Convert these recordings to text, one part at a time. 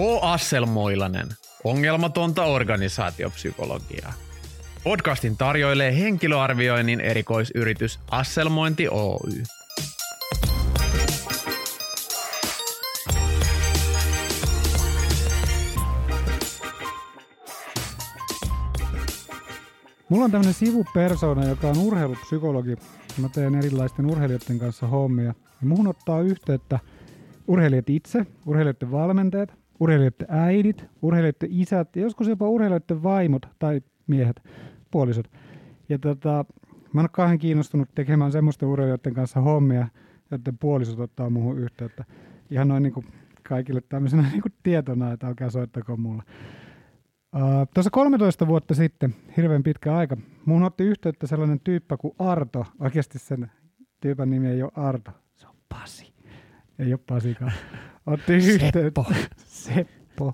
H. Asselmoilanen, ongelmatonta organisaatiopsykologiaa. Podcastin tarjoilee henkilöarvioinnin erikoisyritys Asselmointi Oy. Mulla on tämmöinen sivupersona, joka on urheilupsykologi. Mä teen erilaisten urheilijoiden kanssa hommia. Ja muhun ottaa yhteyttä urheilijat itse, urheilijoiden valmentajat, urheilijoiden äidit, urheilijoiden isät ja joskus jopa urheilijoiden vaimot tai miehet, puolisot. Ja tota, mä oon kauhean kiinnostunut tekemään semmoisten urheilijoiden kanssa hommia, joiden puolisot ottaa muuhun yhteyttä. Ihan noin niin kuin kaikille tämmöisenä niin kuin tietona, että alkaa soittako mulle. Uh, Tuossa 13 vuotta sitten, hirveän pitkä aika, mun otti yhteyttä sellainen tyyppä kuin Arto. Oikeasti sen tyypän nimi ei ole Arto, se on Pasi. Ei ole Pasikaan. Otti yhteyttä. Seppo. Seppo.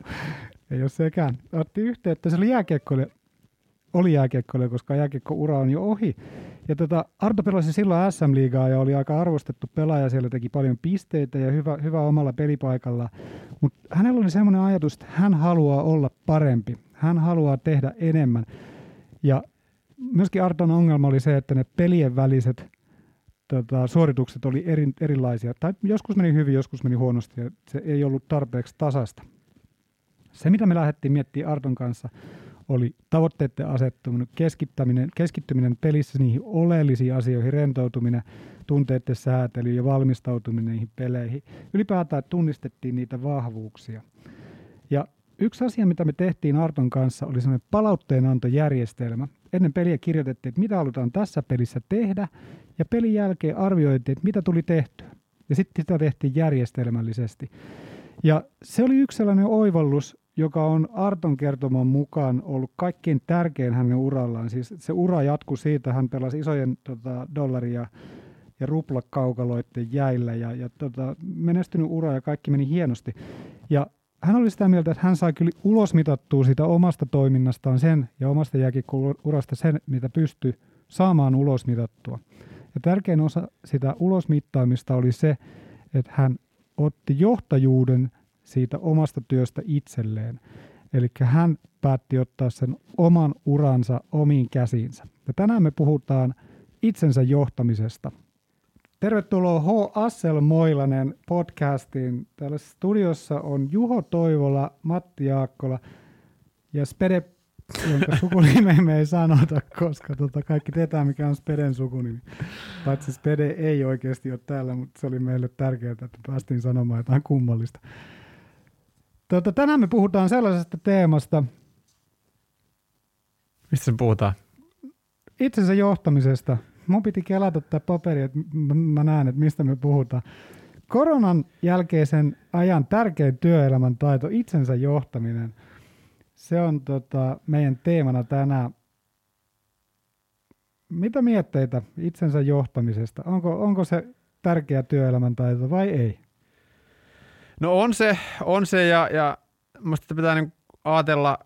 Ei ole sekään. Otti yhteyttä, se oli jääkiekkoilija, oli jääkiekkoilija, koska jääkiekko-ura on jo ohi. Ja tota, Arto pelasi silloin SM-liigaa ja oli aika arvostettu pelaaja. Siellä teki paljon pisteitä ja hyvä, hyvä omalla pelipaikalla. Mutta hänellä oli semmoinen ajatus, että hän haluaa olla parempi. Hän haluaa tehdä enemmän. Ja myöskin Arton ongelma oli se, että ne pelien väliset tota, suoritukset oli eri, erilaisia. Tai joskus meni hyvin, joskus meni huonosti ja se ei ollut tarpeeksi tasasta. Se, mitä me lähdettiin miettimään Arton kanssa, oli tavoitteiden asettuminen, keskittäminen, keskittyminen pelissä niihin oleellisiin asioihin, rentoutuminen, tunteiden säätely ja valmistautuminen niihin peleihin. Ylipäätään tunnistettiin niitä vahvuuksia. Ja yksi asia, mitä me tehtiin Arton kanssa, oli sellainen palautteenantojärjestelmä. Ennen peliä kirjoitettiin, että mitä halutaan tässä pelissä tehdä, ja pelin jälkeen arvioitiin, että mitä tuli tehtyä. Ja sitten sitä tehtiin järjestelmällisesti. Ja se oli yksi sellainen oivallus, joka on Arton kertoman mukaan ollut kaikkein tärkein hänen urallaan. Siis se ura jatkui siitä, hän pelasi isojen tota, dollaria ja ruplakaukaloiden jäillä ja, ja tota, menestynyt ura ja kaikki meni hienosti. Ja hän oli sitä mieltä, että hän sai kyllä ulosmitattua siitä omasta toiminnastaan sen ja omasta jääkiekko-urasta sen, mitä pystyi saamaan ulosmitattua. Ja tärkein osa sitä ulosmittaamista oli se, että hän otti johtajuuden siitä omasta työstä itselleen. Eli hän päätti ottaa sen oman uransa omiin käsiinsä. Ja tänään me puhutaan itsensä johtamisesta. Tervetuloa H. Assel Moilanen podcastiin. Täällä studiossa on Juho Toivola, Matti Jaakkola ja Spede, jonka sukunimeä me ei sanota, koska tota kaikki tietää, mikä on Speden sukunimi. Paitsi Spede ei oikeasti ole täällä, mutta se oli meille tärkeää, että päästiin sanomaan jotain kummallista. Tota, tänään me puhutaan sellaisesta teemasta, Mistä puhutaan? itsensä johtamisesta. Mun piti kelata tämä paperi, että mä näen, että mistä me puhutaan. Koronan jälkeisen ajan tärkein työelämän taito, itsensä johtaminen. Se on tota, meidän teemana tänään. Mitä mietteitä itsensä johtamisesta? Onko, onko se tärkeä työelämän taito vai ei? No on se, on se ja, ja musta pitää niin ajatella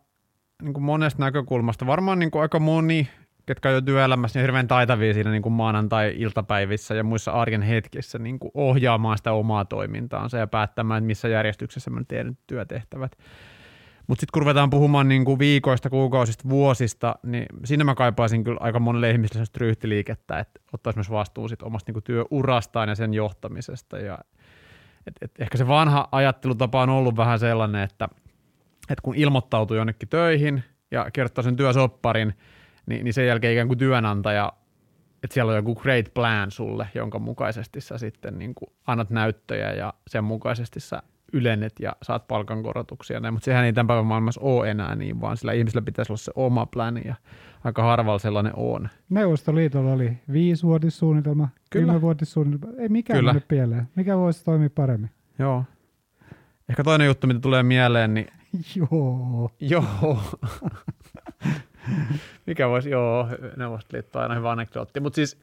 niin kuin monesta näkökulmasta. Varmaan niin kuin aika moni, ketkä on jo työelämässä, niin hirveän taitavia siinä niin kuin maanantai-iltapäivissä ja muissa arjen hetkissä niin kuin ohjaamaan sitä omaa toimintaansa ja päättämään, että missä järjestyksessä mä teen työtehtävät. Mutta sitten kun ruvetaan puhumaan niin kuin viikoista, kuukausista, vuosista, niin siinä mä kaipaisin kyllä aika monelle ihmiselle ryhtiliikettä, että ottaisi myös vastuun sit omasta niin kuin työurastaan ja sen johtamisesta. Ja, et, et ehkä se vanha ajattelutapa on ollut vähän sellainen, että, että kun ilmoittautuu jonnekin töihin ja kertoo sen työsopparin, niin, niin sen jälkeen ikään kuin työnantaja, että siellä on joku great plan sulle, jonka mukaisesti sä sitten niin kuin annat näyttöjä ja sen mukaisesti sä ylennet ja saat palkankorotuksia. Näin. Mutta sehän ei tämän päivän maailmassa ole enää niin, vaan sillä ihmisellä pitäisi olla se oma plani ja aika harvalla sellainen on. Neuvostoliitolla oli viisivuotissuunnitelma, kymmenvuotissuunnitelma. Ei mikään Kyllä. mennyt pieleen. Mikä voisi toimia paremmin? Joo. Ehkä toinen juttu, mitä tulee mieleen, niin Joo. joo. Mikä voisi, joo, Neuvostoliitto on aina hyvä anekdootti. Mutta siis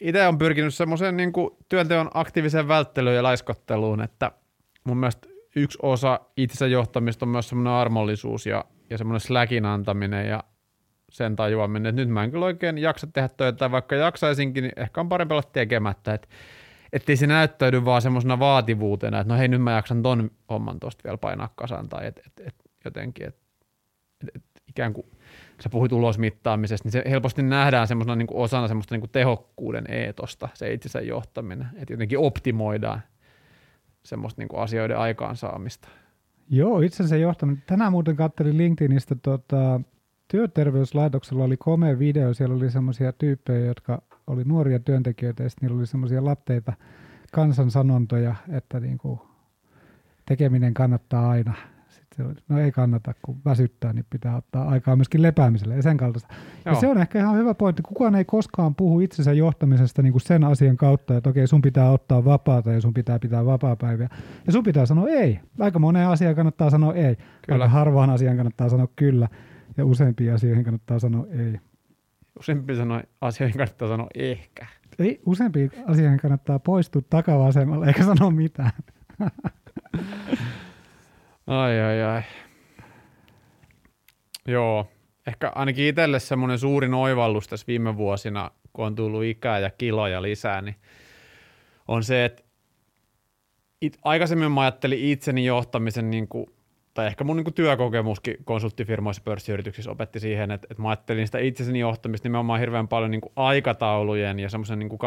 itse on pyrkinyt semmoiseen niin työnteon aktiiviseen välttelyyn ja laiskotteluun, että mun mielestä yksi osa itsensä johtamista on myös semmoinen armollisuus ja, ja semmoinen släkin antaminen ja sen tajuaminen, että nyt mä en kyllä oikein jaksa tehdä töitä, vaikka jaksaisinkin, niin ehkä on parempi olla tekemättä. Et ettei se näyttäydy vaan semmoisena vaativuutena, että no hei nyt mä jaksan ton homman tosta vielä painaa kasaan tai et, et, et, jotenkin, että et, et, ikään kuin sä puhuit ulosmittaamisesta, niin se helposti nähdään semmoisena niin kuin osana semmoista niin kuin tehokkuuden eetosta, se itsensä johtaminen, että jotenkin optimoidaan semmoista niin kuin asioiden aikaansaamista. Joo, itsensä johtaminen. Tänään muuten katselin LinkedInistä tota, työterveyslaitoksella oli komea video, siellä oli semmoisia tyyppejä, jotka oli nuoria työntekijöitä ja niillä oli semmoisia latteita kansansanontoja, että niin kuin tekeminen kannattaa aina. Se no ei kannata, kun väsyttää, niin pitää ottaa aikaa myöskin lepäämiselle ja sen kaltaista. Joo. Ja se on ehkä ihan hyvä pointti. Kukaan ei koskaan puhu itsensä johtamisesta niin kuin sen asian kautta, että okei, sun pitää ottaa vapaata ja sun pitää pitää vapaa-päiviä. Ja sun pitää sanoa ei. Aika moneen asiaan kannattaa sanoa ei. Kyllä. Aika harvaan asiaan kannattaa sanoa kyllä. Ja useimpiin asioihin kannattaa sanoa ei. Useimpiin asioihin kannattaa sanoa ehkä. Ei, useimpiin asioihin kannattaa poistua takavasemmalle eikä sanoa mitään. ai ai ai. Joo, ehkä ainakin itselle semmoinen suurin oivallus tässä viime vuosina, kun on tullut ikää ja kiloja lisää, niin on se, että it, aikaisemmin mä ajattelin itseni johtamisen niin kuin tai ehkä mun niin työkokemuskin konsulttifirmoissa pörssiyrityksissä opetti siihen, että, että mä ajattelin sitä itseseni johtamista nimenomaan hirveän paljon niin aikataulujen ja semmoisen niin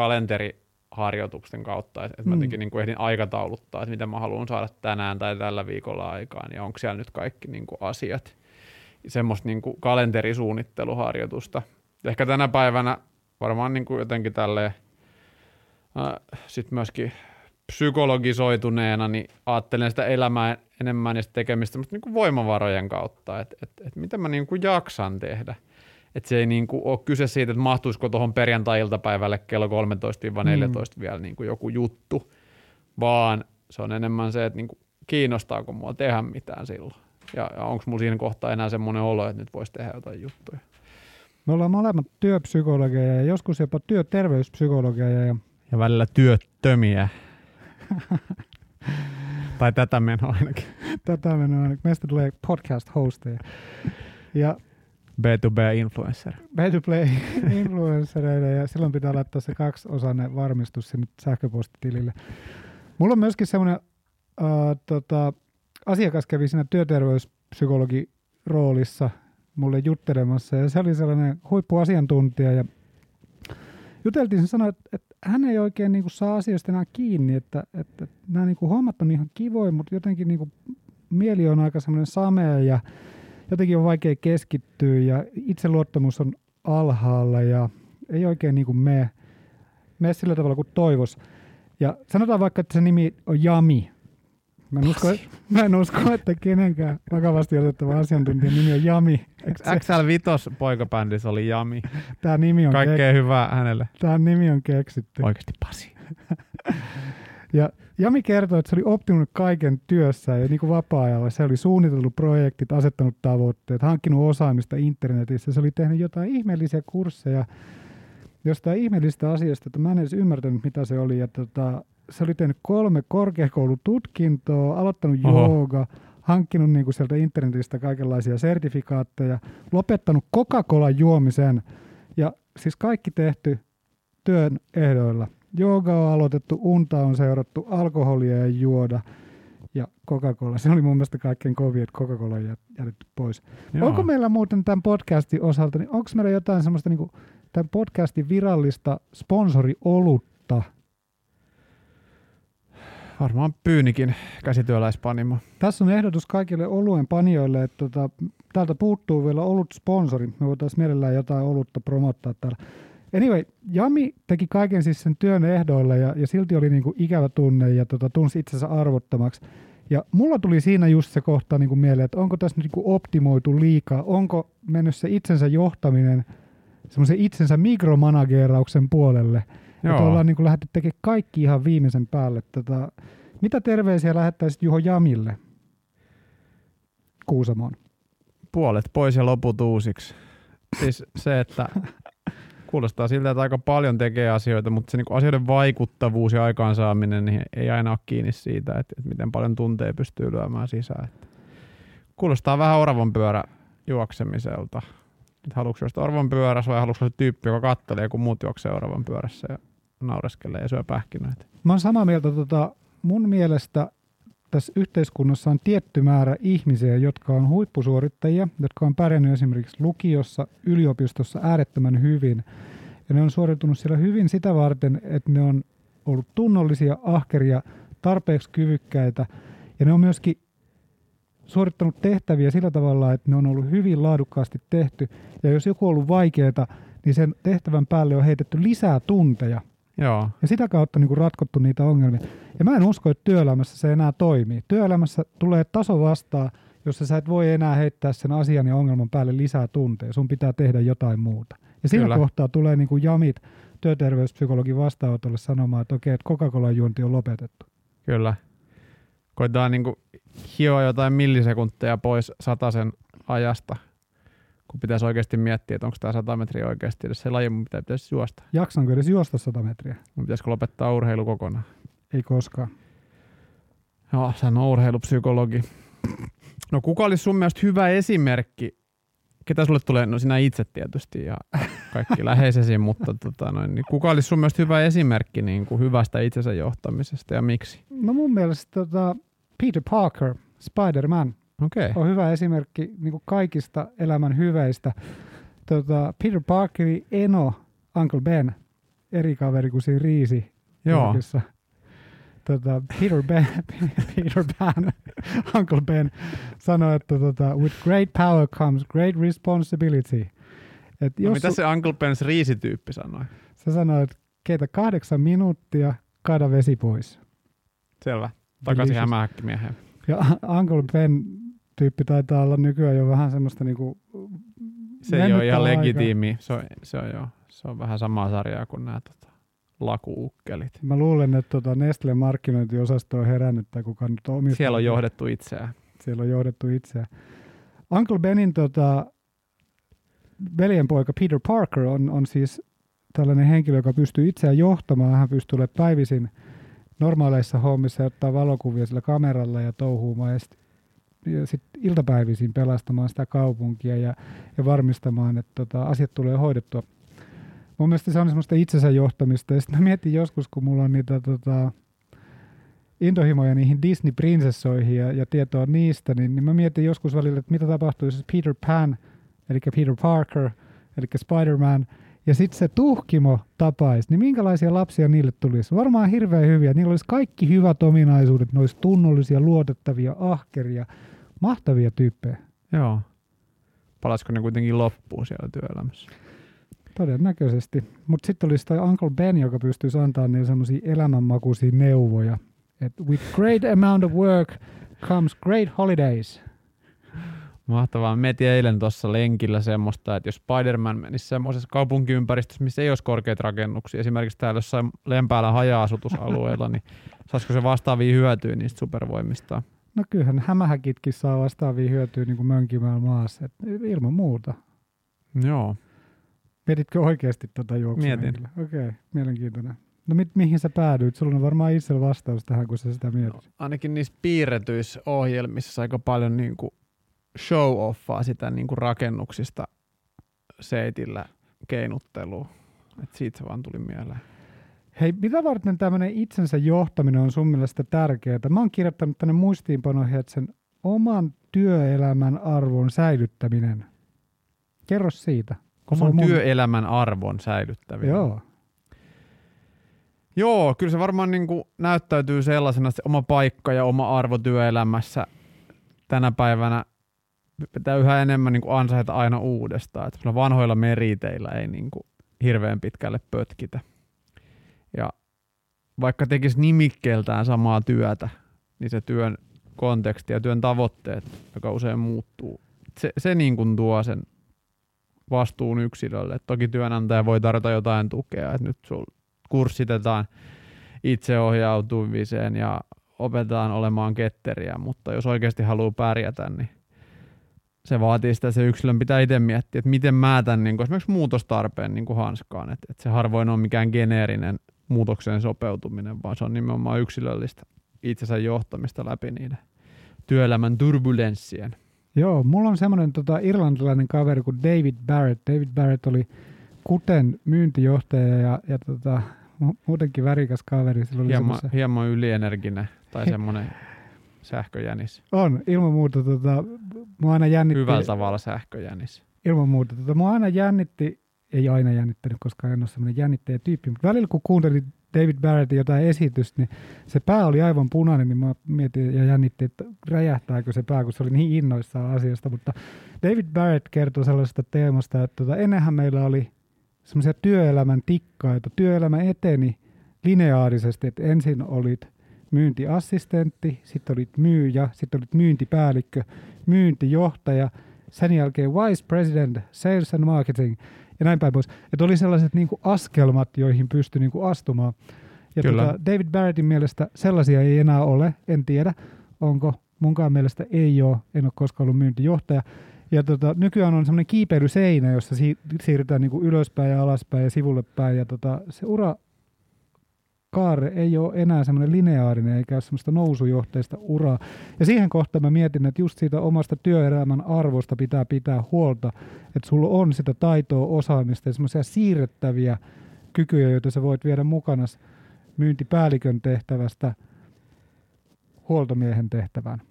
kalenteriharjoituksen kautta, että, että mä mm. jotenkin niin kuin ehdin aikatauluttaa, että mitä mä haluan saada tänään tai tällä viikolla aikaan ja onko siellä nyt kaikki niin kuin asiat. Semmoista niin kuin kalenterisuunnitteluharjoitusta. Ehkä tänä päivänä varmaan niin kuin jotenkin tälleen äh, sitten myöskin psykologisoituneena, niin ajattelen sitä elämää enemmän ja tekemistä mutta niin kuin voimavarojen kautta, että et, et mitä mä niin kuin jaksan tehdä. Että se ei niin kuin ole kyse siitä, että mahtuisiko tuohon perjantai-iltapäivälle kello 13-14 mm. vielä niin kuin joku juttu, vaan se on enemmän se, että niin kuin kiinnostaako mua tehdä mitään silloin. Ja, ja onko mulla siinä kohtaa enää semmoinen olo, että nyt voisi tehdä jotain juttuja. Me ollaan molemmat työpsykologeja ja joskus jopa työterveyspsykologeja. Ja, ja välillä työttömiä. tai tätä menoa ainakin. tätä menoa ainakin. Meistä tulee podcast-hosteja. Ja B2B-influencer. B2B-influencereille ja silloin pitää laittaa se kaksiosainen varmistus sinne sähköpostitilille. Mulla on myöskin semmoinen uh, tota, asiakas kävi siinä työterveyspsykologi roolissa mulle juttelemassa ja se oli sellainen huippuasiantuntija ja juteltiin, se sanoi, että, että hän ei oikein niin kuin, saa asioista enää kiinni, että, että nämä niin kuin, hommat on ihan kivoja, mutta jotenkin niin kuin, mieli on aika semmoinen samea ja jotenkin on vaikea keskittyä ja itseluottamus on alhaalla ja ei oikein niin kuin mene, mene sillä tavalla kuin toivos. Ja sanotaan vaikka, että se nimi on Jami. Mä en, usko, mä en usko, että kenenkään vakavasti otettava asiantuntijan nimi on Jami. XL5 poikabändissä oli Jami. Tämä nimi on Kaikkea kek- hyvää hänelle. Tämä nimi on keksitty. Oikeasti Pasi. ja Jami kertoi, että se oli oppinut kaiken työssä ja niin kuin vapaa-ajalla. Se oli suunnitellut projektit, asettanut tavoitteet, hankkinut osaamista internetissä. Se oli tehnyt jotain ihmeellisiä kursseja jostain ihmeellisistä asioista, että mä en edes ymmärtänyt, mitä se oli. Ja tota, se oli tehnyt kolme korkeakoulututkintoa, aloittanut Oho. jooga, hankkinut niin kuin sieltä internetistä kaikenlaisia sertifikaatteja, lopettanut Coca-Cola juomisen ja siis kaikki tehty työn ehdoilla. Jooga on aloitettu, unta on seurattu, alkoholia ei juoda ja Coca-Cola. Se oli mun mielestä kaikkein kovin, että Coca-Cola on jätetty pois. Joo. Onko meillä muuten tämän podcastin osalta, niin onko meillä jotain semmoista niin kuin, tämän podcastin virallista sponsoriolutta, Varmaan Pyynikin käsityöläispanimo. Tässä on ehdotus kaikille oluen panijoille, että tota, täältä puuttuu vielä olut sponsori. Me voitaisiin mielellään jotain olutta promottaa täällä. Anyway, Jami teki kaiken siis sen työn ehdoilla ja, ja silti oli niinku ikävä tunne ja tota, tunsi itsensä arvottomaksi. Ja mulla tuli siinä just se kohta niinku mieleen, että onko tässä niinku optimoitu liikaa, onko mennyt se itsensä johtaminen semmoisen itsensä mikromanageerauksen puolelle – Joo. Että ollaan niin kuin lähdetty tekemään kaikki ihan viimeisen päälle. Tota, mitä terveisiä lähettäisit Juho Jamille Kuusamoon? Puolet pois ja loput uusiksi. Siis se, että kuulostaa siltä, että aika paljon tekee asioita, mutta se niin asioiden vaikuttavuus ja aikaansaaminen niin ei aina ole kiinni siitä, että, että miten paljon tunteja pystyy lyömään sisään. Että kuulostaa vähän oravan pyörä juoksemiselta. Että haluatko juosta oravan pyörässä vai haluatko se tyyppi, joka kattelee, kun muut juoksee oravan pyörässä ja naureskelee ja syö pähkinöitä. Mä oon samaa mieltä, tota, mun mielestä tässä yhteiskunnassa on tietty määrä ihmisiä, jotka on huippusuorittajia, jotka on pärjännyt esimerkiksi lukiossa, yliopistossa äärettömän hyvin. Ja ne on suoritunut siellä hyvin sitä varten, että ne on ollut tunnollisia, ahkeria, tarpeeksi kyvykkäitä. Ja ne on myöskin suorittanut tehtäviä sillä tavalla, että ne on ollut hyvin laadukkaasti tehty. Ja jos joku on ollut vaikeaa, niin sen tehtävän päälle on heitetty lisää tunteja. Joo. Ja sitä kautta niin kuin ratkottu niitä ongelmia. Ja mä en usko, että työelämässä se enää toimii. Työelämässä tulee taso vastaan, jossa sä et voi enää heittää sen asian ja ongelman päälle lisää tunteja. Sun pitää tehdä jotain muuta. Ja siinä Kyllä. kohtaa tulee niin kuin jamit työterveyspsykologin vastaanotolle sanomaan, että okei, että Coca-Colan juonti on lopetettu. Kyllä. Koitetaan niinku hioa jotain millisekunteja pois sataisen ajasta, kun pitäisi oikeasti miettiä, että onko tämä 100 metriä oikeasti edes se laji, mun pitää, pitäisi juosta. Jaksanko edes juosta 100 metriä? Mun pitäisikö lopettaa urheilu kokonaan? Ei koskaan. Joo, sä on urheilupsykologi. No kuka olisi sun mielestä hyvä esimerkki? Ketä sulle tulee? No sinä itse tietysti ja kaikki läheisesi, mutta tota noin, niin kuka olisi sun mielestä hyvä esimerkki niin kuin hyvästä itsensä johtamisesta ja miksi? No mun mielestä tota, Peter Parker, Spider-Man. Okay. on hyvä esimerkki niin kuin kaikista elämän hyveistä. Tota, Peter Parkerin eno, Uncle Ben, eri kaveri kuin siinä Riisi. Joo. Tota, Peter, ben, Peter Pan, Uncle Ben, sanoi, että tota, with great power comes great responsibility. Et No, jos mitä se Uncle Ben's riisityyppi sanoi? se sanoi, että keitä kahdeksan minuuttia, kaada vesi pois. Selvä. Takaisin hämähäkkimieheen. Ja Uncle Ben tyyppi taitaa olla nykyään jo vähän semmoista niinku Se ei ole ihan aikaa. legitiimi. Se on, se on, jo, se on vähän samaa sarjaa kuin nämä tota, lakuukkelit. Mä luulen, että tota Nestle markkinointiosasto on herännyt, tai kuka nyt omistaa. Siellä on johdettu itseään. Siellä on johdettu itseään. Uncle Benin tota, veljenpoika Peter Parker on, on siis tällainen henkilö, joka pystyy itseään johtamaan. Hän pystyy olemaan päivisin normaaleissa hommissa ja ottaa valokuvia sillä kameralla ja touhuumaan ja sit iltapäivisin pelastamaan sitä kaupunkia ja, ja varmistamaan, että tota, asiat tulee hoidettua. Mun mielestä se on semmoista itsensä johtamista. Sitten mä mietin joskus, kun mulla on niitä tota, intohimoja niihin Disney-prinsessoihin ja, ja tietoa niistä, niin, niin mä mietin joskus välillä, että mitä tapahtuisi, jos Peter Pan, eli Peter Parker, eli Spider-Man, ja sitten se tuhkimo tapaisi, niin minkälaisia lapsia niille tulisi? Varmaan hirveän hyviä. Niillä olisi kaikki hyvät ominaisuudet, ne olisi tunnollisia, luotettavia, ahkeria, mahtavia tyyppejä. Joo. Palasiko ne kuitenkin loppuun siellä työelämässä? Todennäköisesti. Mutta sitten olisi toi Uncle Ben, joka pystyisi antaa niille semmoisia elämänmakuisia neuvoja. että with great amount of work comes great holidays. Mahtavaa. Mietin eilen tuossa lenkillä semmoista, että jos Spider-Man menisi semmoisessa kaupunkiympäristössä, missä ei olisi korkeita rakennuksia, esimerkiksi täällä jossain Lempäällä haja-asutusalueella, niin saisiko se vastaavia hyötyä niistä supervoimista? No kyllähän hämähäkitkin saa vastaavia hyötyä niin kuin mönkimällä maassa. Et ilman muuta. Joo. Mietitkö oikeasti tuota juoksua? Mietin. Okei, okay, mielenkiintoinen. No mit, mihin sä päädyit? Sulla on varmaan itsellä vastaus tähän, kun sä sitä mietit. Ainakin niissä piirretyissä ohjelmissa aika paljon niin kuin show-offaa sitä niin kuin rakennuksista seitillä keinuttelua. Et siitä se vaan tuli mieleen. Hei, mitä varten tämmöinen itsensä johtaminen on sun mielestä tärkeää? Mä oon kirjoittanut tänne muistiinpanoihin, että sen oman työelämän arvon säilyttäminen. Kerro siitä. Oman mun- työelämän arvon säilyttäminen. Joo. Joo, kyllä se varmaan niin kuin näyttäytyy sellaisena, että se oma paikka ja oma arvo työelämässä tänä päivänä pitää yhä enemmän niin kuin ansaita aina uudestaan. Että vanhoilla meriteillä ei niin kuin hirveän pitkälle pötkitä. Ja vaikka tekisi nimikkeeltään samaa työtä, niin se työn konteksti ja työn tavoitteet, joka usein muuttuu, se, se niin kuin tuo sen vastuun yksilölle. Et toki työnantaja voi tarjota jotain tukea, että nyt sul kurssitetaan itseohjautumiseen ja opetetaan olemaan ketteriä, mutta jos oikeasti haluaa pärjätä, niin se vaatii sitä, että se yksilön pitää itse miettiä, että miten mä tämän niin kuin esimerkiksi muutostarpeen niin kuin hanskaan, että, että se harvoin on mikään geneerinen muutokseen sopeutuminen, vaan se on nimenomaan yksilöllistä itsensä johtamista läpi niiden työelämän turbulenssien. Joo, mulla on semmoinen tota, irlantilainen kaveri kuin David Barrett. David Barrett oli Kuten myyntijohtaja ja, ja tota, muutenkin värikäs kaveri. Sillä oli Hieman, semmoisia- hieman ylienerginen tai semmoinen sähköjänis. On, ilman muuta. Tota, mua aina jännitti. Hyvällä tavalla sähköjänis. Ilman muuta. Tota, mua aina jännitti, ei aina jännittänyt, koska en ole semmoinen jännittäjä tyyppi, mutta välillä kun kuuntelin David Barrettin jotain esitystä, niin se pää oli aivan punainen, niin mä mietin ja jännitti, että räjähtääkö se pää, kun se oli niin innoissaan asiasta. Mutta David Barrett kertoi sellaisesta teemasta, että tota, ennenhän meillä oli semmoisia työelämän tikkaita. Työelämä eteni lineaarisesti, että ensin olit myyntiassistentti, sitten olit myyjä, sitten olit myyntipäällikkö, myyntijohtaja, sen jälkeen vice president, sales and marketing ja näin päin pois. Että oli sellaiset niin kuin askelmat, joihin pystyi niin kuin astumaan. Ja Kyllä. tota, David Barrettin mielestä sellaisia ei enää ole, en tiedä onko, munkaan mielestä ei ole, en ole koskaan ollut myyntijohtaja. Ja tota, nykyään on semmoinen kiipeilyseinä, jossa si- siirrytään niin kuin ylöspäin ja alaspäin ja sivulle päin. Ja tota, se ura kaare ei ole enää semmoinen lineaarinen eikä ole semmoista nousujohteista uraa. Ja siihen kohtaan mä mietin, että just siitä omasta työelämän arvosta pitää pitää huolta, että sulla on sitä taitoa, osaamista ja semmoisia siirrettäviä kykyjä, joita sä voit viedä mukana myyntipäällikön tehtävästä huoltomiehen tehtävään.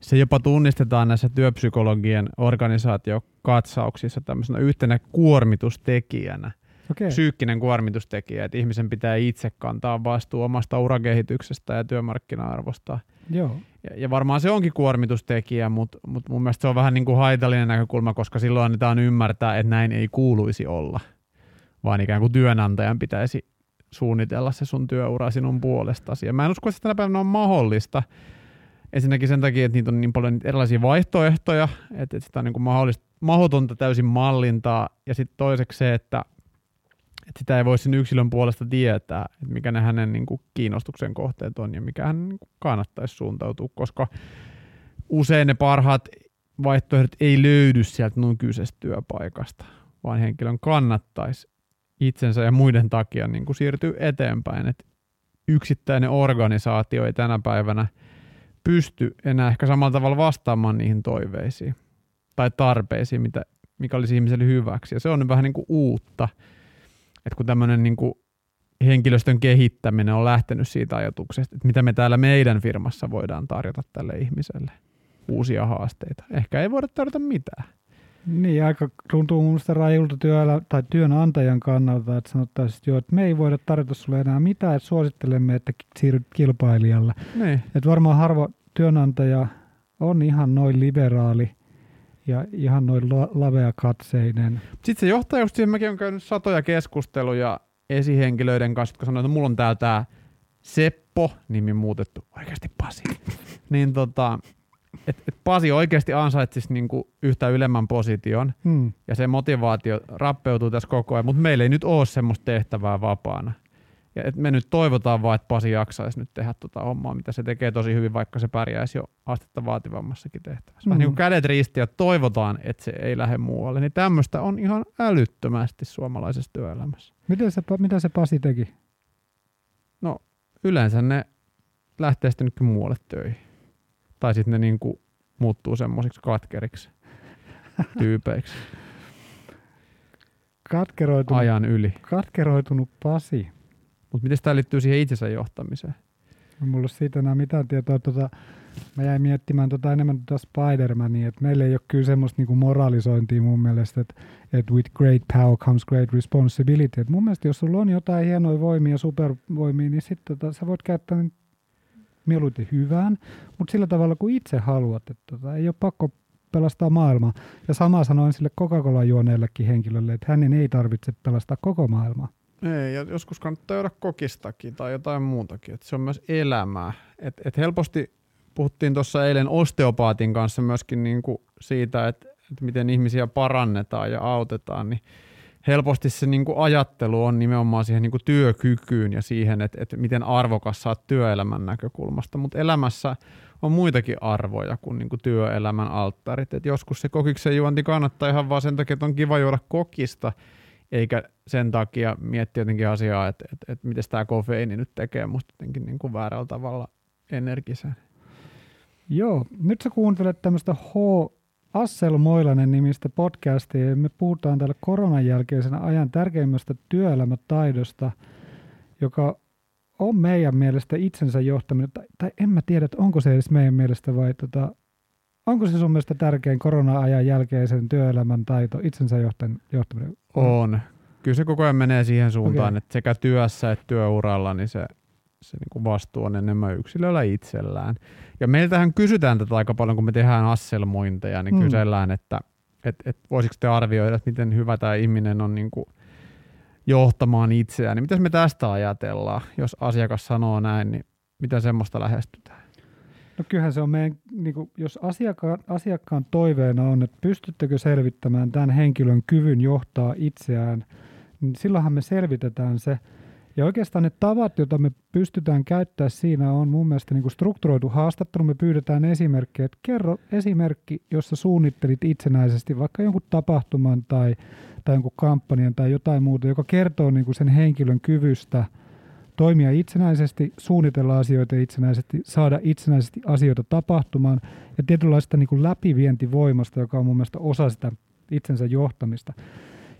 Se jopa tunnistetaan näissä työpsykologien organisaatiokatsauksissa tämmöisenä yhtenä kuormitustekijänä. Okei. Psyykkinen kuormitustekijä, että ihmisen pitää itse kantaa vastuu omasta urakehityksestä ja työmarkkina-arvosta. Joo. Ja, ja varmaan se onkin kuormitustekijä, mutta mut mun mielestä se on vähän niin kuin haitallinen näkökulma, koska silloin annetaan ymmärtää, että näin ei kuuluisi olla, vaan ikään kuin työnantajan pitäisi suunnitella se sun työura sinun puolestasi. Ja mä en usko, että tänä päivänä on mahdollista. Ensinnäkin sen takia, että niitä on niin paljon erilaisia vaihtoehtoja, että, että sitä on niin kuin mahdollista, mahdotonta täysin mallintaa. Ja sitten toiseksi se, että, että sitä ei voi sen yksilön puolesta tietää, että mikä ne hänen niin kuin kiinnostuksen kohteet on ja mikä hän niin kuin kannattaisi suuntautua, koska usein ne parhaat vaihtoehdot ei löydy sieltä nykyisestä työpaikasta, vaan henkilön kannattaisi itsensä ja muiden takia niin kuin siirtyä eteenpäin. Et yksittäinen organisaatio ei tänä päivänä pysty enää ehkä samalla tavalla vastaamaan niihin toiveisiin tai tarpeisiin, mitä, mikä olisi ihmiselle hyväksi. Ja se on vähän niin kuin uutta, että kun tämmöinen niin kuin henkilöstön kehittäminen on lähtenyt siitä ajatuksesta, että mitä me täällä meidän firmassa voidaan tarjota tälle ihmiselle uusia haasteita. Ehkä ei voida tarjota mitään. Niin, aika tuntuu mun mielestä rajulta työllä, tai työnantajan kannalta, että sanottaisiin, että, joo, että me ei voida tarjota sulle enää mitään, että suosittelemme, että siirryt kilpailijalle. Niin. Että varmaan harva työnantaja on ihan noin liberaali ja ihan noin la- laveakatseinen. Sitten se johtaa just siihen, mäkin olen käynyt satoja keskusteluja esihenkilöiden kanssa, jotka sanoo, että mulla on täällä tämä Seppo, nimi muutettu, oikeasti Pasi. niin tota, että et Pasi oikeasti ansaitsisi niinku yhtä ylemmän position, Hmm. ja se motivaatio rappeutuu tässä koko ajan, mutta meillä ei nyt ole semmoista tehtävää vapaana. Ja et me nyt toivotaan vaan, että Pasi jaksaisi nyt tehdä tota hommaa, mitä se tekee tosi hyvin, vaikka se pärjäisi jo astetta vaativammassakin tehtävässä. Vähän Mm. niin kuin kädet ristiä ja toivotaan, että se ei lähde muualle. Niin tämmöistä on ihan älyttömästi suomalaisessa työelämässä. Miten se, mitä se Pasi teki? Yleensä ne lähtee sitten nytkin muualle töihin. Tai sitten ne niin kuin muuttuu semmoisiksi katkeriksi tyypeiksi Katkeroitunut, ajan yli. katkeroitunut Pasi. Mutta miten tämä liittyy siihen itsensä johtamiseen? Ei mulla ole siitä enää mitään tietoa. Tota, mä jäin miettimään tota enemmän tota Spider-Mania, että meillä ei ole kyllä semmoista niinku moralisointia mun mielestä, että, että with great power comes great responsibility. Et mun mielestä jos sulla on jotain hienoja voimia, supervoimia, niin sitten tota, sä voit käyttää ne mieluiten hyvään, mutta sillä tavalla kuin itse haluat. Että tota, ei ole pakko pelastaa maailmaa. Ja sama sanoin sille Coca-Cola juoneellekin henkilölle, että hänen ei tarvitse pelastaa koko maailmaa. Ei, ja joskus kannattaa juoda kokistakin tai jotain muutakin. Et se on myös elämää. Et, et helposti puhuttiin tuossa eilen osteopaatin kanssa myöskin niinku siitä, että et miten ihmisiä parannetaan ja autetaan, niin helposti se niinku ajattelu on nimenomaan siihen niinku työkykyyn ja siihen, että et miten arvokas oot työelämän näkökulmasta. Mutta elämässä on muitakin arvoja kuin niinku työelämän alttarit. Et joskus se kokiksen juonti kannattaa ihan vaan sen takia, että on kiva juoda kokista, eikä sen takia miettiä jotenkin asiaa, että, että, että miten tämä kofeiini nyt tekee musta jotenkin niin kuin väärällä tavalla energisen. Joo, nyt sä kuuntelet tämmöistä H. Assel Moilanen nimistä podcastia me puhutaan täällä koronan jälkeisenä ajan tärkeimmästä työelämätaidosta joka on meidän mielestä itsensä johtaminen, tai, tai en mä tiedä, että onko se edes meidän mielestä vai tota, onko se sun mielestä tärkein korona-ajan jälkeisen työelämän taito, itsensä johtaminen? On. Kyllä se koko ajan menee siihen suuntaan, okay. että sekä työssä että työuralla niin se, se niin kuin vastuu on enemmän yksilöllä itsellään. Ja meiltähän kysytään tätä aika paljon, kun me tehdään asselmointeja, niin mm. kysellään, että et, et voisiko te arvioida, että miten hyvä tämä ihminen on niin kuin johtamaan itseään. Niin mitä me tästä ajatellaan, jos asiakas sanoo näin, niin mitä semmoista lähestytään? No kyllähän se on meidän, niin kuin, jos asiakkaan, asiakkaan toiveena on, että pystyttekö selvittämään tämän henkilön kyvyn johtaa itseään, niin silloinhan me selvitetään se. Ja oikeastaan ne tavat, joita me pystytään käyttämään siinä on mun mielestä niin kuin strukturoitu haastattelu. Me pyydetään esimerkkejä, että kerro esimerkki, jossa suunnittelit itsenäisesti vaikka jonkun tapahtuman tai, tai jonkun kampanjan tai jotain muuta, joka kertoo niin kuin sen henkilön kyvystä – toimia itsenäisesti, suunnitella asioita itsenäisesti, saada itsenäisesti asioita tapahtumaan ja tietynlaista niin kuin läpivientivoimasta, joka on mun mielestä osa sitä itsensä johtamista.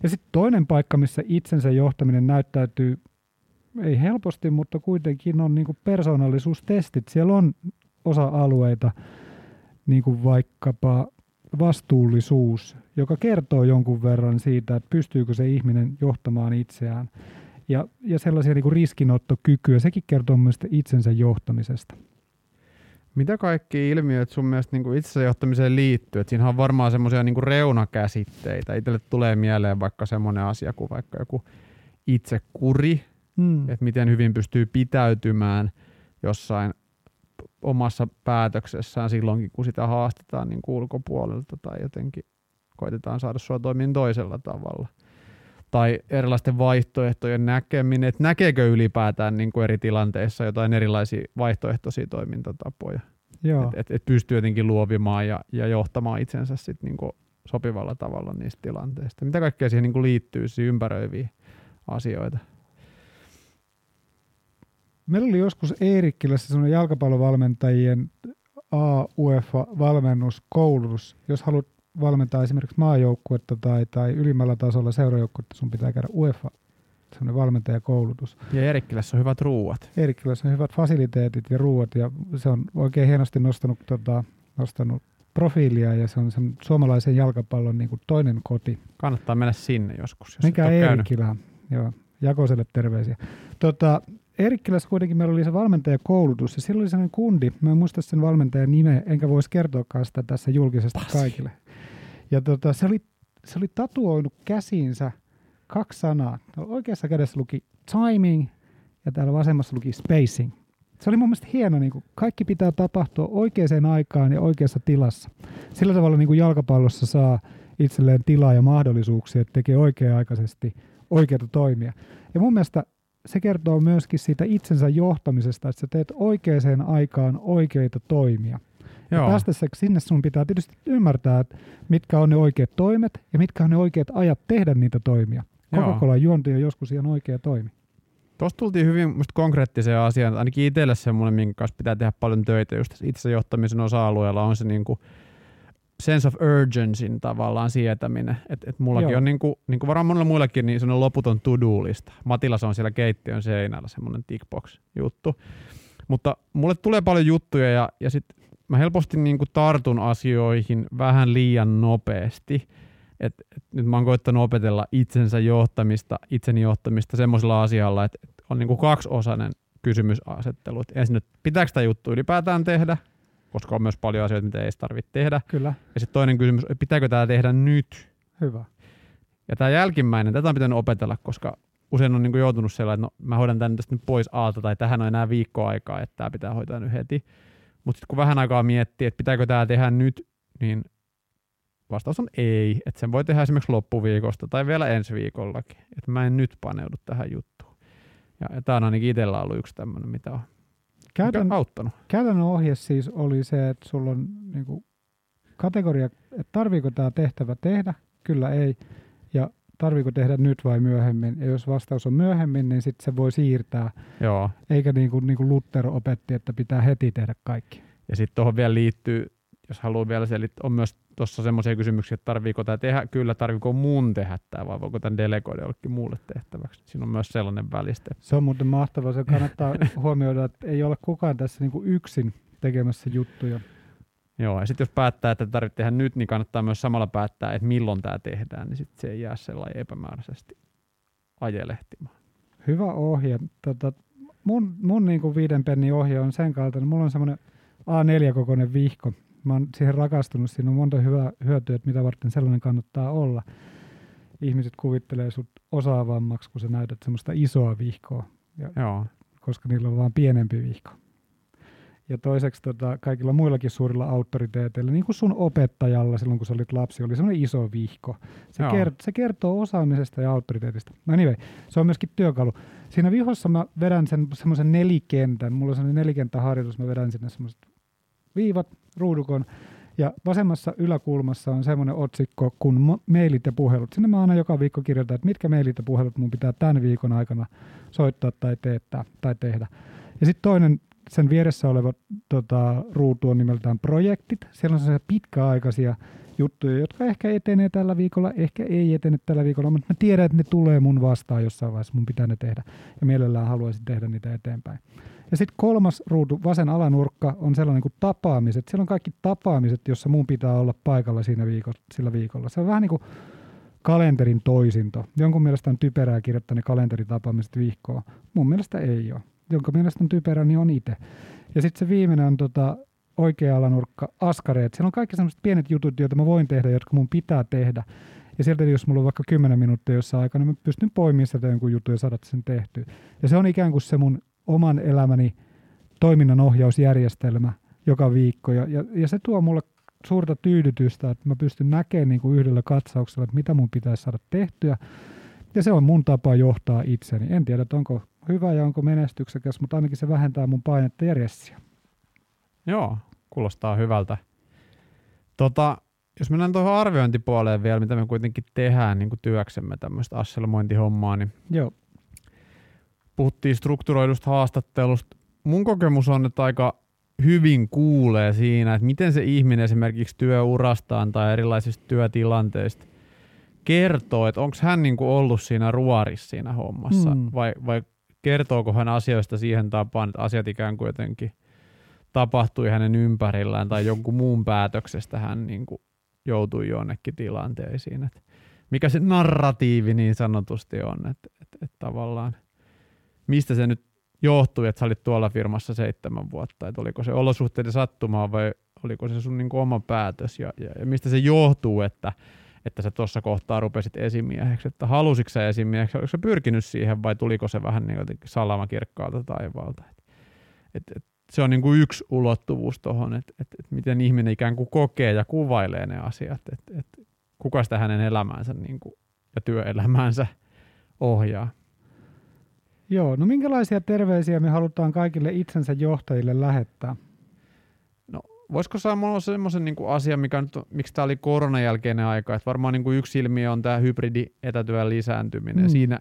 Ja sitten toinen paikka, missä itsensä johtaminen näyttäytyy, ei helposti, mutta kuitenkin on niin kuin persoonallisuustestit. Siellä on osa-alueita, niin kuin vaikkapa vastuullisuus, joka kertoo jonkun verran siitä, että pystyykö se ihminen johtamaan itseään ja, ja sellaisia niin kuin riskinottokykyä. Sekin kertoo myös itsensä johtamisesta. Mitä kaikki ilmiöt sun mielestä niin itsensä johtamiseen liittyy? Et siinä on varmaan semmoisia niin reunakäsitteitä. Itselle tulee mieleen vaikka semmoinen asia kuin vaikka joku itsekuri, hmm. että miten hyvin pystyy pitäytymään jossain omassa päätöksessään silloinkin, kun sitä haastetaan niin ulkopuolelta tai jotenkin koitetaan saada sua toimiin toisella tavalla tai erilaisten vaihtoehtojen näkeminen, että näkeekö ylipäätään niin kuin eri tilanteissa jotain erilaisia vaihtoehtoisia toimintatapoja. Että et, et pystyy jotenkin luovimaan ja, ja johtamaan itsensä sit niin kuin sopivalla tavalla niistä tilanteista. Mitä kaikkea siihen niin kuin liittyy, siihen ympäröiviä asioita? Meillä oli joskus Eerikkilässä sellainen jalkapallovalmentajien A-UEFA-valmennuskoulutus. Jos haluat valmentaa esimerkiksi maajoukkuetta tai, tai ylimmällä tasolla seurajoukkuetta, sun pitää käydä UEFA semmoinen valmentajakoulutus. Ja Eerikkilässä on hyvät ruuat. Eerikkilässä on hyvät fasiliteetit ja ruuat ja se on oikein hienosti nostanut, tota, nostanut profiilia ja se on sen suomalaisen jalkapallon niin kuin toinen koti. Kannattaa mennä sinne joskus. Jos Mikä Eerikkilä, joo, Jakoselle terveisiä. Tota, Eerikkilässä kuitenkin meillä oli se valmentajakoulutus ja silloin oli sellainen kundi, mä en muista sen valmentajan nimeä, enkä voisi kertoakaan sitä tässä julkisesti Pasi. kaikille. Ja tota, se, oli, se oli tatuoinut käsiinsä kaksi sanaa. Oikeassa kädessä luki timing ja täällä vasemmassa luki spacing. Se oli mun mielestä hieno, niin kuin kaikki pitää tapahtua oikeaan aikaan ja oikeassa tilassa. Sillä tavalla niin kuin jalkapallossa saa itselleen tilaa ja mahdollisuuksia, että tekee oikea-aikaisesti oikeita toimia. Ja mun mielestä se kertoo myöskin siitä itsensä johtamisesta, että sä teet oikeaan aikaan oikeita toimia. Joo. Ja päästä sinne sun pitää tietysti ymmärtää, että mitkä on ne oikeat toimet ja mitkä on ne oikeat ajat tehdä niitä toimia. Coca-Cola juonti on joskus ihan oikea toimi. Tuosta tultiin hyvin musta konkreettiseen asiaan. Ainakin itselle semmoinen, minkä kanssa pitää tehdä paljon töitä just itse johtamisen osa-alueella on se niinku sense of urgency tavallaan sietäminen. Et, et mullakin Joo. on niinku, niinku varmaan monella muillakin niin semmoinen loputon to-do-lista. Matilla se on siellä keittiön seinällä semmoinen tickbox juttu. Mutta mulle tulee paljon juttuja ja, ja sitten mä helposti niin kuin tartun asioihin vähän liian nopeasti. Et, et nyt mä oon koittanut opetella itsensä johtamista, itseni johtamista semmoisella asialla, että et on niin kuin kaksiosainen kysymysasettelu. Et ensin, että pitääkö tämä juttu ylipäätään tehdä, koska on myös paljon asioita, mitä ei tarvitse tehdä. Kyllä. Ja sitten toinen kysymys, että pitääkö tämä tehdä nyt? Hyvä. Ja tämä jälkimmäinen, tätä on pitänyt opetella, koska usein on niin kuin joutunut sellainen, että no, mä hoidan tänne tästä nyt pois aalta tai tähän on enää viikko aikaa, että tämä pitää hoitaa nyt heti. Mutta sitten kun vähän aikaa miettii, että pitääkö tämä tehdä nyt, niin vastaus on ei. Että sen voi tehdä esimerkiksi loppuviikosta tai vielä ensi viikollakin. Että mä en nyt paneudu tähän juttuun. Ja, tämä on ainakin itsellä ollut yksi tämmöinen, mitä on Käytän, auttanut. Käytännön ohje siis oli se, että sulla on niinku kategoria, että tarviiko tämä tehtävä tehdä, kyllä ei, ja tarviiko tehdä nyt vai myöhemmin. Ja jos vastaus on myöhemmin, niin sitten se voi siirtää. Joo. Eikä niin kuin, niin kuin Luther opetti, että pitää heti tehdä kaikki. Ja sitten tuohon vielä liittyy jos haluaa vielä selittää, on myös tuossa semmoisia kysymyksiä, että tarviiko tämä tehdä, kyllä tarviiko mun tehdä tämä, vai voiko tämän delegoida jollekin muulle tehtäväksi. Siinä on myös sellainen väliste. Se on muuten mahtavaa. Se kannattaa huomioida, että ei ole kukaan tässä niin kuin yksin tekemässä juttuja. Joo, ja sitten jos päättää, että tarvitsee tehdä nyt, niin kannattaa myös samalla päättää, että milloin tämä tehdään, niin sitten se ei jää sellainen epämääräisesti ajelehtimaan. Hyvä ohje. Tota, mun mun niin kuin viiden pennin ohje on sen kaltainen. Mulla on semmoinen A4-kokoinen vihko. Mä oon siihen rakastunut. Siinä on monta hyvää hyötyä, että mitä varten sellainen kannattaa olla. Ihmiset kuvittelee sut osaavammaksi, kun sä näytät semmoista isoa vihkoa, ja, Joo, koska niillä on vaan pienempi vihko. Ja toiseksi tota, kaikilla muillakin suurilla auktoriteeteilla, niin kuin sun opettajalla silloin, kun sä olit lapsi, oli semmoinen iso vihko. Se, Joo. kert- se kertoo osaamisesta ja auktoriteetista. No anyway, se on myöskin työkalu. Siinä vihossa mä vedän sen semmoisen nelikentän. Mulla on semmoinen nelikenttäharjoitus, mä vedän sinne semmoiset viivat, ruudukon. Ja vasemmassa yläkulmassa on semmoinen otsikko kuin mo- mailit ja puhelut. Sinne mä aina joka viikko kirjoitan, että mitkä mailit ja puhelut mun pitää tämän viikon aikana soittaa tai teettää tai tehdä. Ja sitten toinen sen vieressä oleva tota, ruutu on nimeltään projektit. Siellä on sellaisia pitkäaikaisia juttuja, jotka ehkä etenee tällä viikolla, ehkä ei etene tällä viikolla, mutta mä tiedän, että ne tulee mun vastaan jossain vaiheessa, mun pitää ne tehdä. Ja mielellään haluaisin tehdä niitä eteenpäin. Ja sitten kolmas ruutu, vasen alanurkka, on sellainen kuin tapaamiset. Siellä on kaikki tapaamiset, jossa mun pitää olla paikalla siinä viikolla, sillä viikolla. Se on vähän niin kuin kalenterin toisinto. Jonkun mielestä on typerää kirjoittaa ne kalenteritapaamiset vihkoon. Mun mielestä ei ole. Jonka mielestä on typerä, niin on itse. Ja sitten se viimeinen on tota, oikea alanurkka, askareet. Siellä on kaikki sellaiset pienet jutut, joita mä voin tehdä, jotka mun pitää tehdä. Ja sieltä, jos mulla on vaikka 10 minuuttia jossain aikana, niin mä pystyn poimimaan sieltä jonkun jutun ja saada sen tehtyä. Ja se on ikään kuin se mun oman elämäni toiminnanohjausjärjestelmä joka viikko. Ja, ja, ja se tuo mulle suurta tyydytystä, että mä pystyn näkemään niin kuin yhdellä katsauksella, että mitä mun pitäisi saada tehtyä. Ja se on mun tapa johtaa itseni. En tiedä, onko hyvä ja onko menestyksekäs, mutta ainakin se vähentää mun painetta ja ressiä. Joo, kuulostaa hyvältä. Tota, jos mennään tuohon arviointipuoleen vielä, mitä me kuitenkin tehdään niin kuin työksemme tämmöistä asselmointihommaa, niin Joo, puhuttiin strukturoidusta haastattelusta. Mun kokemus on, että aika hyvin kuulee siinä, että miten se ihminen esimerkiksi työurastaan tai erilaisista työtilanteista kertoo, että onko hän niinku ollut siinä ruorissa siinä hommassa Mm. vai, vai kertooko hän asioista siihen tapaan, että asiat ikään kuin jotenkin tapahtui hänen ympärillään tai jonkun muun päätöksestä hän niinku joutui jonnekin tilanteisiin. Et mikä se narratiivi niin sanotusti on, että et, et tavallaan mistä se nyt johtui, että sä olit tuolla firmassa seitsemän vuotta, että oliko se olosuhteiden sattumaa vai oliko se sun niin kuin oma päätös ja, ja, ja mistä se johtuu, että, että sä tuossa kohtaa rupesit esimieheksi, että halusitko sä esimieheksi, oliko sä pyrkinyt siihen vai tuliko se vähän niin jotenkin salama kirkkaalta taivaalta. Et, et, et, se on niin kuin yksi ulottuvuus tuohon, että et, et miten ihminen ikään kuin kokee ja kuvailee ne asiat, että et, kuka sitä hänen elämäänsä niin kuin, ja työelämäänsä ohjaa. Joo, no minkälaisia terveisiä me halutaan kaikille itsensä johtajille lähettää? Voisiko sanoa semmoisen niin asian, mikä nyt, miksi tämä oli koronan jälkeinen aika, että varmaan niin kuin yksi ilmiö on tämä hybridi etätyön lisääntyminen. Mm. Siinä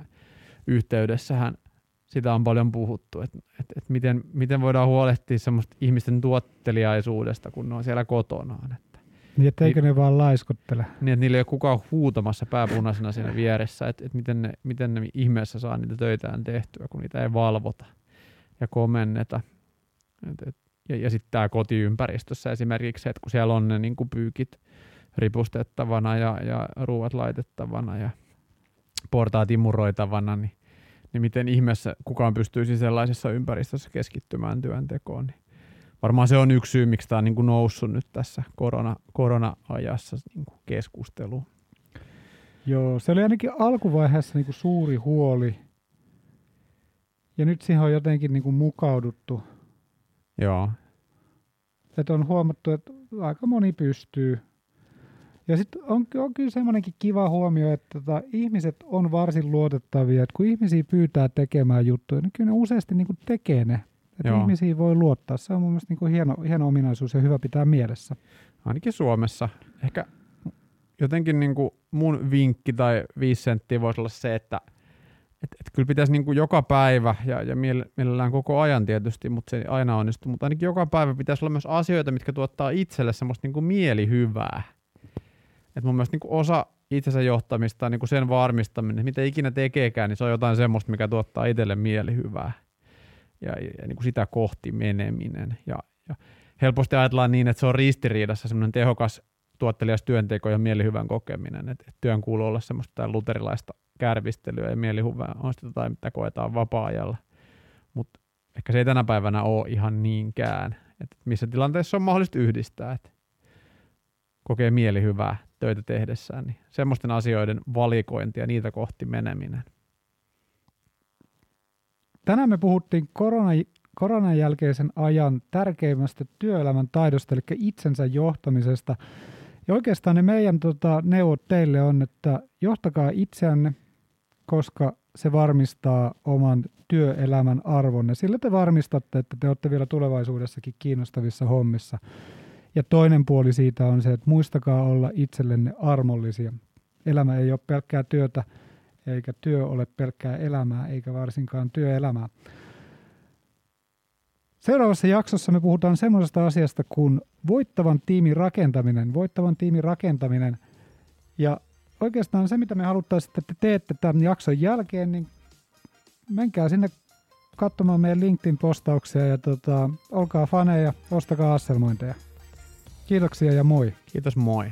yhteydessähän sitä on paljon puhuttu, että, että, että miten, miten voidaan huolehtia semmoista ihmisten tuotteliaisuudesta, kun ne on siellä kotonaan. Että, Niin, että eikö ne vaan laiskottele? niin, että niillä ei ole kukaan huutamassa pääpunaisena siinä vieressä, että, että miten, ne, miten ne ihmeessä saa niitä töitään tehtyä, kun niitä ei valvota ja komenneta. Et, et, ja, ja sitten tämä kotiympäristössä esimerkiksi että kun siellä on ne niin pyykit ripustettavana ja, ja ruuat laitettavana ja portaat imuroitavana, niin, niin miten ihmeessä kukaan pystyisi sellaisessa ympäristössä keskittymään työntekoon. Niin varmaan se on yksi syy, miksi tämä on niin noussut nyt tässä korona, korona-ajassa niin keskusteluun. Joo, se oli ainakin alkuvaiheessa niin kuin suuri huoli. Ja nyt siihen on jotenkin niin kuin mukauduttu. Joo, Että on huomattu, että aika moni pystyy. Ja sitten on, on kyllä semmoinenkin kiva huomio, että tota, ihmiset on varsin luotettavia. Että kun ihmisiä pyytää tekemään juttuja, niin kyllä ne useasti niin kuin tekee ne. Että Joo. ihmisiä voi luottaa. Se on mun mielestä niin kuin hieno, hieno ominaisuus ja hyvä pitää mielessä. ainakin Suomessa. Ehkä jotenkin niin kuin mun vinkki tai viisi senttiä voisi olla se, että, Et, et kyllä pitäisi niin kuin joka päivä ja, ja mielellään koko ajan tietysti, mutta se aina onnistu, mutta ainakin joka päivä pitäisi olla myös asioita, mitkä tuottaa itselle semmoista niin kuin mielihyvää. Et mun mielestä niin kuin osa itsensä johtamista niin kuin sen varmistaminen, mitä ikinä tekeekään, niin se on jotain semmoista, mikä tuottaa itselle mielihyvää ja, ja, ja niin kuin sitä kohti meneminen. Ja, ja helposti ajatellaan niin, että se on ristiriidassa semmoinen tehokas tuottelias työnteko ja mielihyvän kokeminen. Et, et työn kuuluu olla semmoista luterilaista kärvistelyä ja mielihyvää on sitä jotain, mitä koetaan vapaa-ajalla. Mutta ehkä se ei tänä päivänä ole ihan niinkään. Et missä tilanteessa on mahdollista yhdistää, että kokee mielihyvää töitä tehdessään, niin semmoisten asioiden valikointi ja niitä kohti meneminen. Tänään me puhuttiin korona, koronan jälkeisen ajan tärkeimmästä työelämän taidosta, eli itsensä johtamisesta. Ja oikeastaan ne meidän tota, neuvot teille on, että johtakaa itseänne, koska se varmistaa oman työelämän arvonne. Sillä te varmistatte, että te olette vielä tulevaisuudessakin kiinnostavissa hommissa. Ja toinen puoli siitä on se, että muistakaa olla itsellenne armollisia. Elämä ei ole pelkkää työtä, eikä työ ole pelkkää elämää, eikä varsinkaan työelämää. Seuraavassa jaksossa me puhutaan semmoisesta asiasta kuin voittavan tiimin rakentaminen. Voittavan tiimin rakentaminen. Ja oikeastaan se, mitä me haluttaisiin, että te teette tämän jakson jälkeen, niin menkää sinne katsomaan meidän LinkedIn-postauksia ja tota, olkaa faneja, ostakaa asselmointeja. Kiitoksia ja moi. Kiitos moi.